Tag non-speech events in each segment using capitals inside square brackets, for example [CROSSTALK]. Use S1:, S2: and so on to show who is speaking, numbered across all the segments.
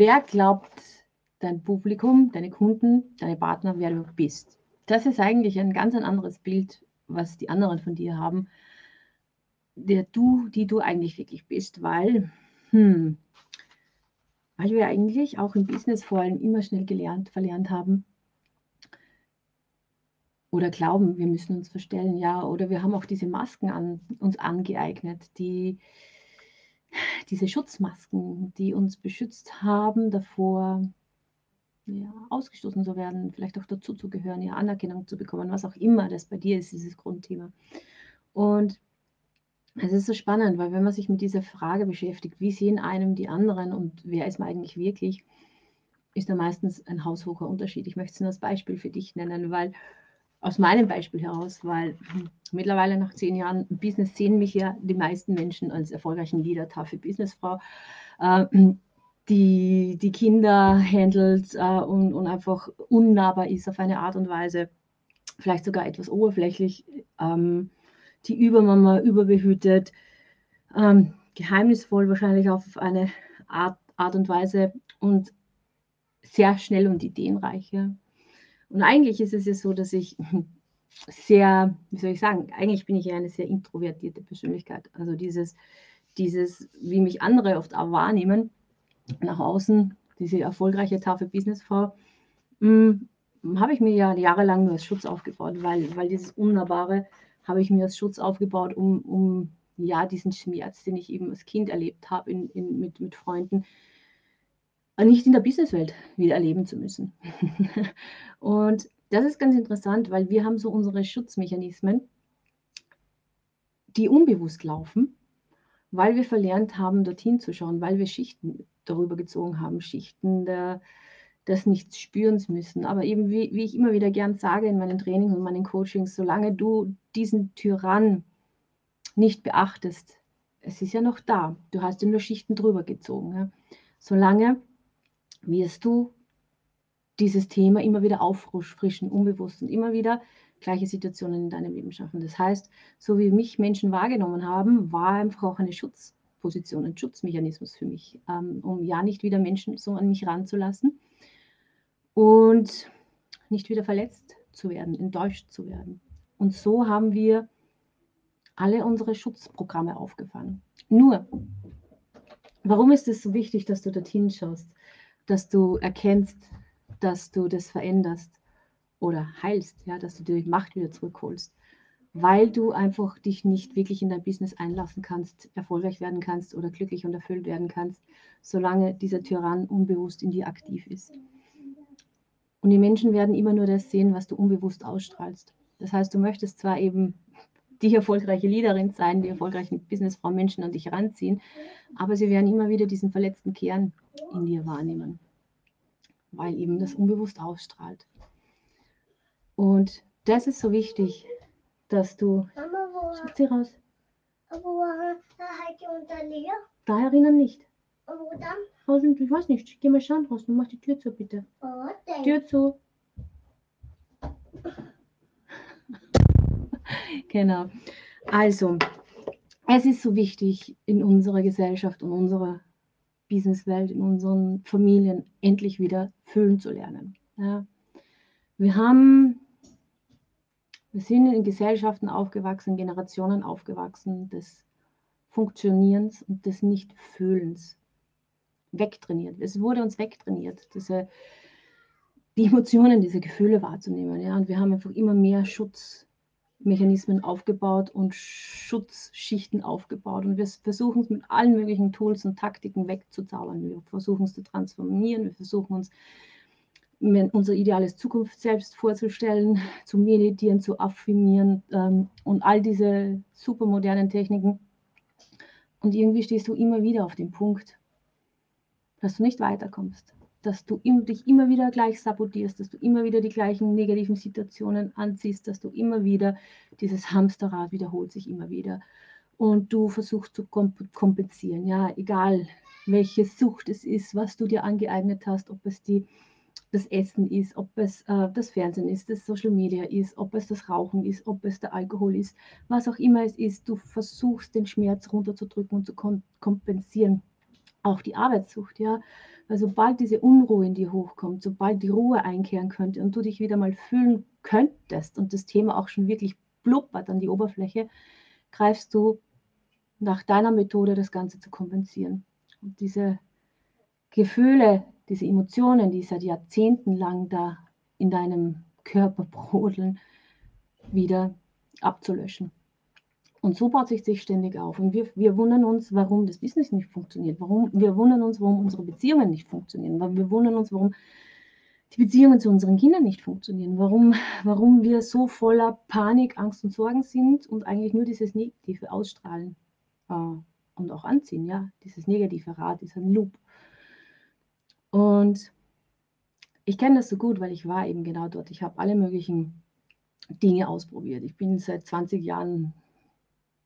S1: Wer glaubt dein Publikum, deine Kunden, deine Partner, wer du bist? Das ist eigentlich ein ganz ein anderes Bild, was die anderen von dir haben, der du, die du eigentlich wirklich bist, weil, hm, weil wir eigentlich auch im Business vor allem immer schnell gelernt, verlernt haben, oder glauben, wir müssen uns verstellen, ja, oder wir haben auch diese Masken an, uns angeeignet, die, diese Schutzmasken, die uns beschützt haben davor, ja, ausgestoßen zu werden, vielleicht auch dazu zu gehören, ja, Anerkennung zu bekommen, was auch immer das bei dir ist, dieses Grundthema. Und es ist so spannend, weil wenn man sich mit dieser Frage beschäftigt, wie sehen einem die anderen und wer ist man eigentlich wirklich, ist da meistens ein haushoher Unterschied. Ich möchte es nur als Beispiel für dich nennen, weil aus meinem Beispiel heraus, weil mittlerweile nach zehn Jahren Business sehen mich ja die meisten Menschen als erfolgreichen Leader, taffe Businessfrau, äh, die die Kinder handelt äh, und, und einfach unnahbar ist auf eine Art und Weise, vielleicht sogar etwas oberflächlich, ähm, die Übermama überbehütet, ähm, geheimnisvoll wahrscheinlich auf eine Art, Art und Weise und sehr schnell und ideenreich. Ja. Und eigentlich ist es ja so, dass ich [LAUGHS] sehr, wie soll ich sagen, eigentlich bin ich ja eine sehr introvertierte Persönlichkeit. Also dieses, dieses, wie mich andere oft auch wahrnehmen, nach außen, diese erfolgreiche tafel Businessfrau, hm, habe ich mir ja jahrelang nur als Schutz aufgebaut, weil, weil dieses Unnahbare habe ich mir als Schutz aufgebaut, um, um ja diesen Schmerz, den ich eben als Kind erlebt habe in, in, mit, mit Freunden, nicht in der Businesswelt wieder erleben zu müssen. [LAUGHS] und das ist ganz interessant, weil wir haben so unsere Schutzmechanismen, die unbewusst laufen, weil wir verlernt haben, dorthin zu schauen, weil wir Schichten darüber gezogen haben, Schichten der, des Nichts spürens müssen. Aber eben, wie, wie ich immer wieder gern sage in meinen Trainings und meinen Coachings, solange du diesen Tyrann nicht beachtest, es ist ja noch da. Du hast ja nur Schichten drüber gezogen. Ja. Solange wirst du dieses Thema immer wieder auffrischen, unbewusst und immer wieder gleiche Situationen in deinem Leben schaffen. Das heißt, so wie mich Menschen wahrgenommen haben, war einfach auch eine Schutzposition, ein Schutzmechanismus für mich, ähm, um ja nicht wieder Menschen so an mich ranzulassen und nicht wieder verletzt zu werden, enttäuscht zu werden. Und so haben wir alle unsere Schutzprogramme aufgefangen. Nur, warum ist es so wichtig, dass du dorthin schaust? Dass du erkennst, dass du das veränderst oder heilst, ja, dass du die Macht wieder zurückholst, weil du einfach dich nicht wirklich in dein Business einlassen kannst, erfolgreich werden kannst oder glücklich und erfüllt werden kannst, solange dieser Tyrann unbewusst in dir aktiv ist. Und die Menschen werden immer nur das sehen, was du unbewusst ausstrahlst. Das heißt, du möchtest zwar eben die erfolgreiche Leaderin sein, die erfolgreichen Businessfrau Menschen an dich ranziehen, aber sie werden immer wieder diesen verletzten Kern in dir wahrnehmen, weil eben das unbewusst ausstrahlt. Und das ist so wichtig, dass du. Schaut sie raus. Da erinnern nicht.
S2: Und wo dann?
S1: Draußen, ich weiß nicht. Geh mal schauen draußen. Mach die Tür zu, bitte.
S2: Denn?
S1: Tür zu. [LAUGHS] genau. Also, es ist so wichtig in unserer Gesellschaft und unserer Businesswelt, in unseren Familien endlich wieder fühlen zu lernen. Ja. Wir haben, wir sind in Gesellschaften aufgewachsen, Generationen aufgewachsen des Funktionierens und des Nicht-Fühlens. Wegtrainiert. Es wurde uns wegtrainiert, diese, die Emotionen, diese Gefühle wahrzunehmen. Ja. Und wir haben einfach immer mehr Schutz Mechanismen aufgebaut und Schutzschichten aufgebaut. Und wir versuchen es mit allen möglichen Tools und Taktiken wegzuzaubern. Wir versuchen es zu transformieren, wir versuchen uns unser ideales Zukunft selbst vorzustellen, zu meditieren, zu affirmieren ähm, und all diese super modernen Techniken. Und irgendwie stehst du immer wieder auf dem Punkt, dass du nicht weiterkommst dass du dich immer wieder gleich sabotierst, dass du immer wieder die gleichen negativen Situationen anziehst, dass du immer wieder dieses Hamsterrad wiederholt sich immer wieder. Und du versuchst zu kompensieren, ja, egal welche Sucht es ist, was du dir angeeignet hast, ob es die das Essen ist, ob es äh, das Fernsehen ist, das Social Media ist, ob es das Rauchen ist, ob es der Alkohol ist, was auch immer es ist, du versuchst den Schmerz runterzudrücken und zu kompensieren Auch die Arbeitssucht, ja. Weil sobald diese Unruhe in dir hochkommt, sobald die Ruhe einkehren könnte und du dich wieder mal fühlen könntest und das Thema auch schon wirklich blubbert an die Oberfläche, greifst du nach deiner Methode das Ganze zu kompensieren. Und diese Gefühle, diese Emotionen, die seit Jahrzehnten lang da in deinem Körper brodeln, wieder abzulöschen. Und so baut sich sich ständig auf. Und wir, wir wundern uns, warum das Business nicht funktioniert. Warum, wir wundern uns, warum unsere Beziehungen nicht funktionieren. Wir wundern uns, warum die Beziehungen zu unseren Kindern nicht funktionieren. Warum, warum wir so voller Panik, Angst und Sorgen sind und eigentlich nur dieses Negative ausstrahlen äh, und auch anziehen. Ja, dieses negative Rad, dieser Loop. Und ich kenne das so gut, weil ich war eben genau dort. Ich habe alle möglichen Dinge ausprobiert. Ich bin seit 20 Jahren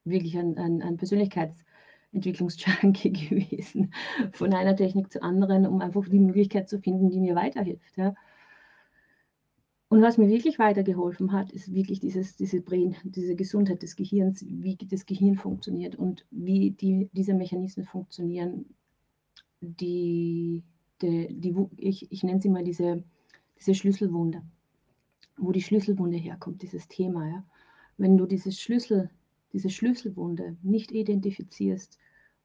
S1: wirklich ein, ein, ein Persönlichkeitsentwicklungsjunkie [LAUGHS] gewesen, von einer Technik zur anderen, um einfach die Möglichkeit zu finden, die mir weiterhilft. Ja. Und was mir wirklich weitergeholfen hat, ist wirklich dieses, diese Brain, diese Gesundheit des Gehirns, wie das Gehirn funktioniert und wie die, diese Mechanismen funktionieren, die, die, die ich, ich nenne sie mal diese, diese Schlüsselwunde, wo die Schlüsselwunde herkommt, dieses Thema. Ja. Wenn du dieses Schlüssel, diese Schlüsselwunde nicht identifizierst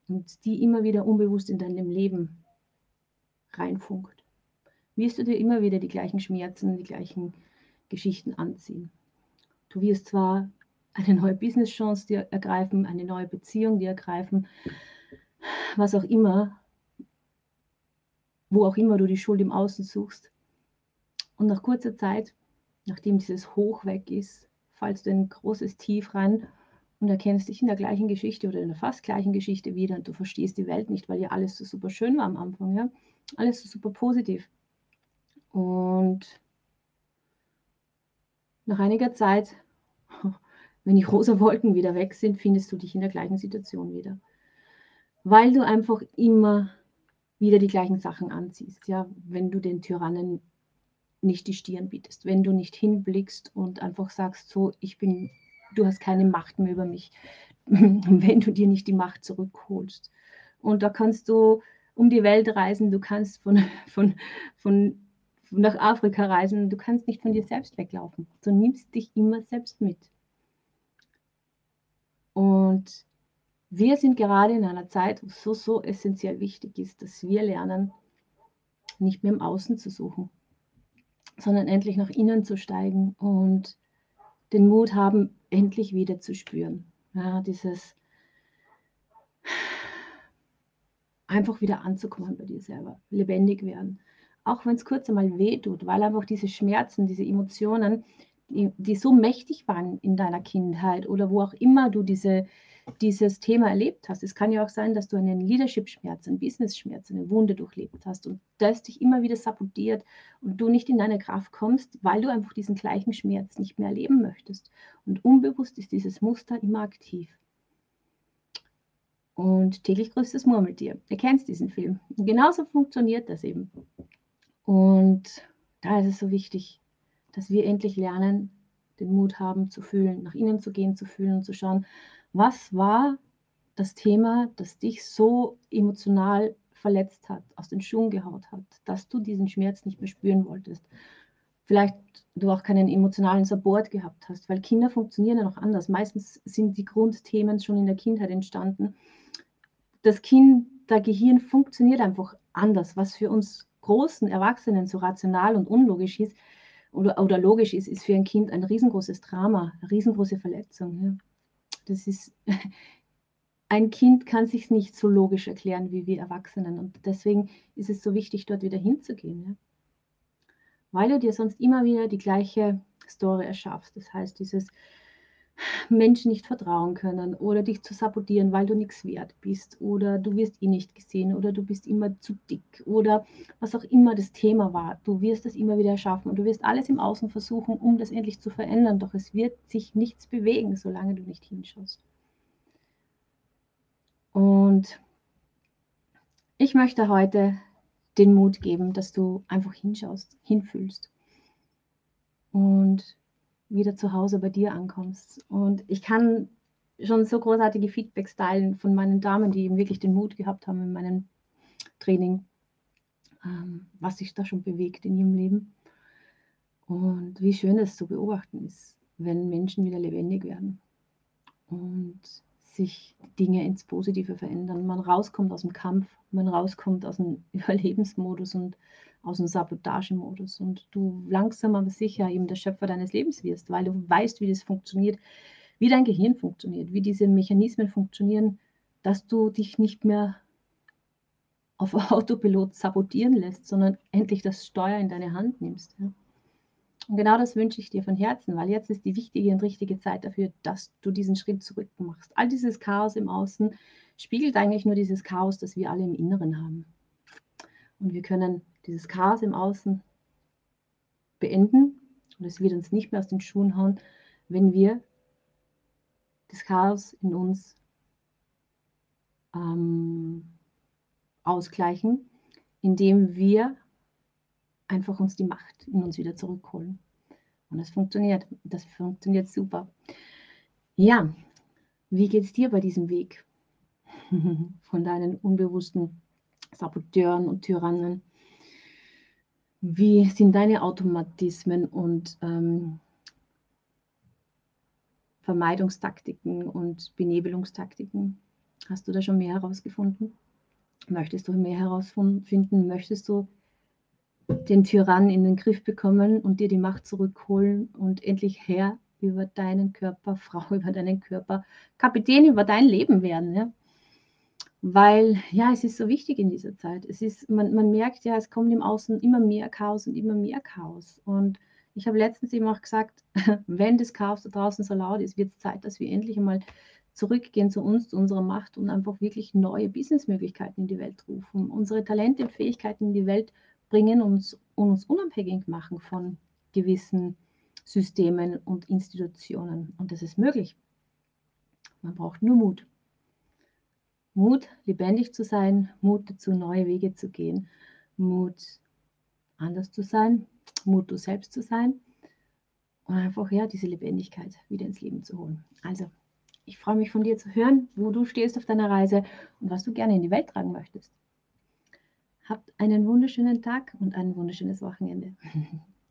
S1: und die immer wieder unbewusst in deinem Leben reinfunkt, wirst du dir immer wieder die gleichen Schmerzen, die gleichen Geschichten anziehen. Du wirst zwar eine neue Business-Chance dir ergreifen, eine neue Beziehung dir ergreifen, was auch immer, wo auch immer du die Schuld im Außen suchst. Und nach kurzer Zeit, nachdem dieses Hoch weg ist, fallst du in ein großes Tief rein und erkennst dich in der gleichen Geschichte oder in der fast gleichen Geschichte wieder und du verstehst die Welt nicht, weil ja alles so super schön war am Anfang, ja. Alles so super positiv. Und nach einiger Zeit, [LAUGHS] wenn die rosa Wolken wieder weg sind, findest du dich in der gleichen Situation wieder. Weil du einfach immer wieder die gleichen Sachen anziehst, ja, wenn du den Tyrannen nicht die Stirn bietest, wenn du nicht hinblickst und einfach sagst, so, ich bin du hast keine Macht mehr über mich, [LAUGHS] wenn du dir nicht die Macht zurückholst. Und da kannst du um die Welt reisen, du kannst [LAUGHS] von, von, von, nach Afrika reisen, du kannst nicht von dir selbst weglaufen. Du nimmst dich immer selbst mit. Und wir sind gerade in einer Zeit, wo so, so essentiell wichtig ist, dass wir lernen, nicht mehr im Außen zu suchen, sondern endlich nach innen zu steigen und den Mut haben, endlich wieder zu spüren. Ja, dieses einfach wieder anzukommen bei dir selber, lebendig werden. Auch wenn es kurz einmal weh tut, weil einfach diese Schmerzen, diese Emotionen, die, die, so mächtig waren in deiner Kindheit oder wo auch immer du diese, dieses Thema erlebt hast. Es kann ja auch sein, dass du einen Leadership-Schmerz, einen Business-Schmerz, eine Wunde durchlebt hast und das dich immer wieder sabotiert und du nicht in deine Kraft kommst, weil du einfach diesen gleichen Schmerz nicht mehr erleben möchtest. Und unbewusst ist dieses Muster immer aktiv. Und täglich grüßt das Murmeltier. Ihr kennt diesen Film. Genauso funktioniert das eben. Und da ist es so wichtig, dass wir endlich lernen, den Mut haben zu fühlen, nach innen zu gehen, zu fühlen und zu schauen, was war das Thema, das dich so emotional verletzt hat, aus den Schuhen gehaut hat, dass du diesen Schmerz nicht mehr spüren wolltest. Vielleicht du auch keinen emotionalen Support gehabt hast, weil Kinder funktionieren ja noch anders. Meistens sind die Grundthemen schon in der Kindheit entstanden. Das Kind, der Gehirn funktioniert einfach anders, was für uns großen Erwachsenen so rational und unlogisch ist oder, oder logisch ist, ist für ein Kind ein riesengroßes Drama, eine riesengroße Verletzung. Ja. Das ist, [LAUGHS] ein Kind kann sich nicht so logisch erklären wie wir Erwachsenen. Und deswegen ist es so wichtig, dort wieder hinzugehen. Ja? Weil du dir sonst immer wieder die gleiche Story erschaffst. Das heißt, dieses Menschen nicht vertrauen können oder dich zu sabotieren, weil du nichts wert bist oder du wirst eh nicht gesehen oder du bist immer zu dick oder was auch immer das Thema war. Du wirst es immer wieder erschaffen und du wirst alles im Außen versuchen, um das endlich zu verändern, doch es wird sich nichts bewegen, solange du nicht hinschaust. Und ich möchte heute den Mut geben, dass du einfach hinschaust, hinfühlst und wieder zu Hause bei dir ankommst. Und ich kann schon so großartige Feedbacks teilen von meinen Damen, die eben wirklich den Mut gehabt haben, in meinen Training, ähm, was sich da schon bewegt in ihrem Leben. Und wie schön es zu beobachten ist, wenn Menschen wieder lebendig werden und sich Dinge ins Positive verändern. Man rauskommt aus dem Kampf, man rauskommt aus dem [LAUGHS] Überlebensmodus und aus dem Sabotagemodus und du langsam aber sicher eben der Schöpfer deines Lebens wirst, weil du weißt, wie das funktioniert, wie dein Gehirn funktioniert, wie diese Mechanismen funktionieren, dass du dich nicht mehr auf [LAUGHS] Autopilot sabotieren lässt, sondern endlich das Steuer in deine Hand nimmst. Ja. Und genau das wünsche ich dir von Herzen, weil jetzt ist die wichtige und richtige Zeit dafür, dass du diesen Schritt zurück machst. All dieses Chaos im Außen spiegelt eigentlich nur dieses Chaos, das wir alle im Inneren haben. Und wir können dieses Chaos im Außen beenden und es wird uns nicht mehr aus den Schuhen hauen, wenn wir das Chaos in uns ähm, ausgleichen, indem wir einfach uns die Macht in uns wieder zurückholen. Und das funktioniert. Das funktioniert super. Ja, wie geht es dir bei diesem Weg [LAUGHS] von deinen unbewussten Saboteuren und Tyrannen? Wie sind deine Automatismen und ähm, Vermeidungstaktiken und Benebelungstaktiken? Hast du da schon mehr herausgefunden? Möchtest du mehr herausfinden? Möchtest du den Tyrann in den Griff bekommen und dir die Macht zurückholen und endlich Herr über deinen Körper, [LAUGHS] Frau über deinen Körper, Kapitän über dein Leben werden. Ja? Weil, ja, es ist so wichtig in dieser Zeit. Es ist, man, man merkt ja, es kommt im Außen immer mehr Chaos und immer mehr Chaos. Und ich habe letztens eben auch gesagt, [LAUGHS] wenn das Chaos da draußen so laut ist, wird es Zeit, dass wir endlich einmal zurückgehen zu uns, zu unserer Macht und einfach wirklich neue Businessmöglichkeiten in die Welt rufen, unsere Talente und Fähigkeiten in die Welt bringen uns, und uns unabhängig machen von gewissen Systemen und Institutionen. Und das ist möglich. Man braucht nur Mut. Mut, lebendig zu sein, Mut dazu, neue Wege zu gehen, Mut, anders zu sein, Mut, du selbst zu sein und einfach ja diese Lebendigkeit wieder ins Leben zu holen. Also, ich freue mich von dir zu hören, wo du stehst auf deiner Reise und was du gerne in die Welt tragen möchtest. Habt einen wunderschönen Tag und ein wunderschönes Wochenende. [LAUGHS]